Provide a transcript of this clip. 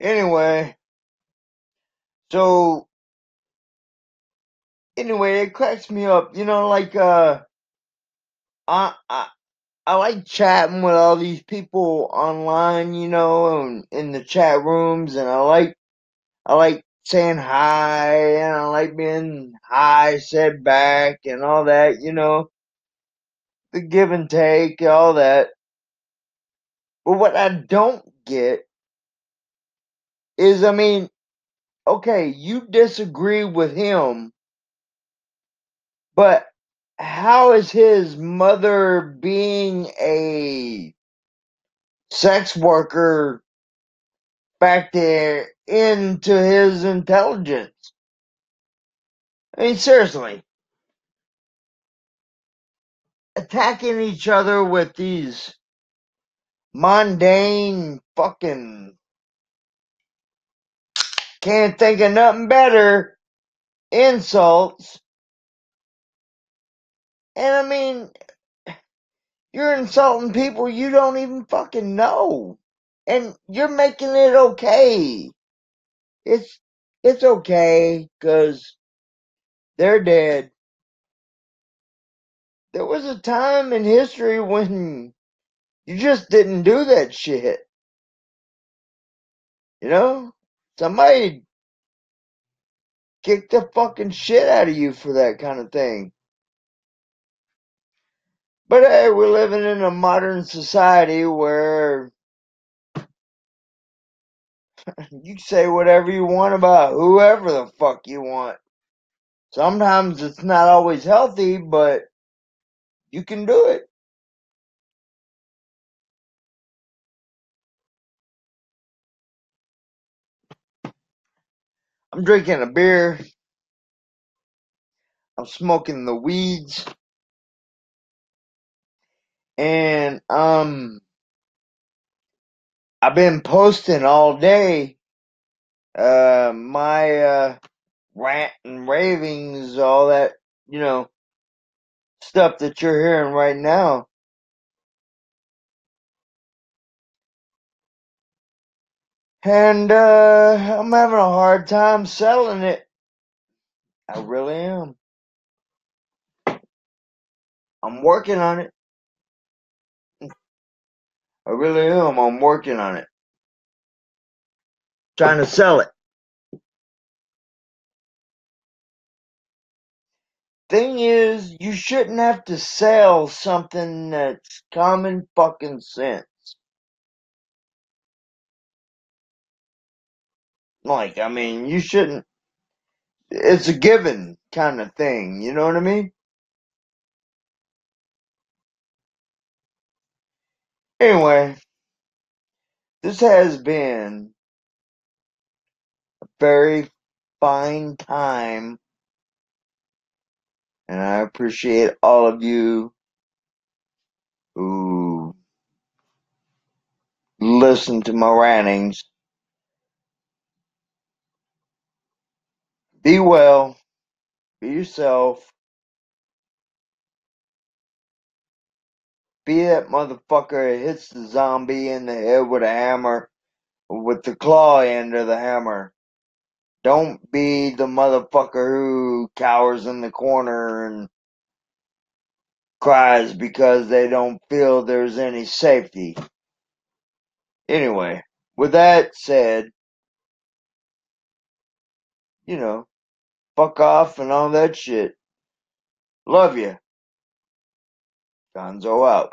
Anyway, so anyway, it cracks me up. You know, like uh, I I I like chatting with all these people online. You know, and in the chat rooms, and I like I like saying hi, and I like being hi said back, and all that. You know, the give and take, all that. But what I don't get is, I mean, okay, you disagree with him, but how is his mother being a sex worker factor into his intelligence? I mean, seriously, attacking each other with these mundane fucking can't think of nothing better insults. And I mean, you're insulting people you don't even fucking know. And you're making it okay. It's, it's okay, cause they're dead. There was a time in history when you just didn't do that shit. You know? Somebody kick the fucking shit out of you for that kind of thing. But hey, we're living in a modern society where you say whatever you want about whoever the fuck you want. Sometimes it's not always healthy, but you can do it. I'm drinking a beer. I'm smoking the weeds. And, um, I've been posting all day, uh, my, uh, rant and ravings, all that, you know, stuff that you're hearing right now. And, uh, I'm having a hard time selling it. I really am. I'm working on it. I really am. I'm working on it. Trying to sell it. Thing is, you shouldn't have to sell something that's common fucking sense. Like, I mean, you shouldn't. It's a given kind of thing. You know what I mean? Anyway, this has been a very fine time, and I appreciate all of you who listen to my rantings. Be well. Be yourself. Be that motherfucker that hits the zombie in the head with a hammer, with the claw end of the hammer. Don't be the motherfucker who cowers in the corner and cries because they don't feel there's any safety. Anyway, with that said, you know, fuck off and all that shit. Love you. Gonzo out.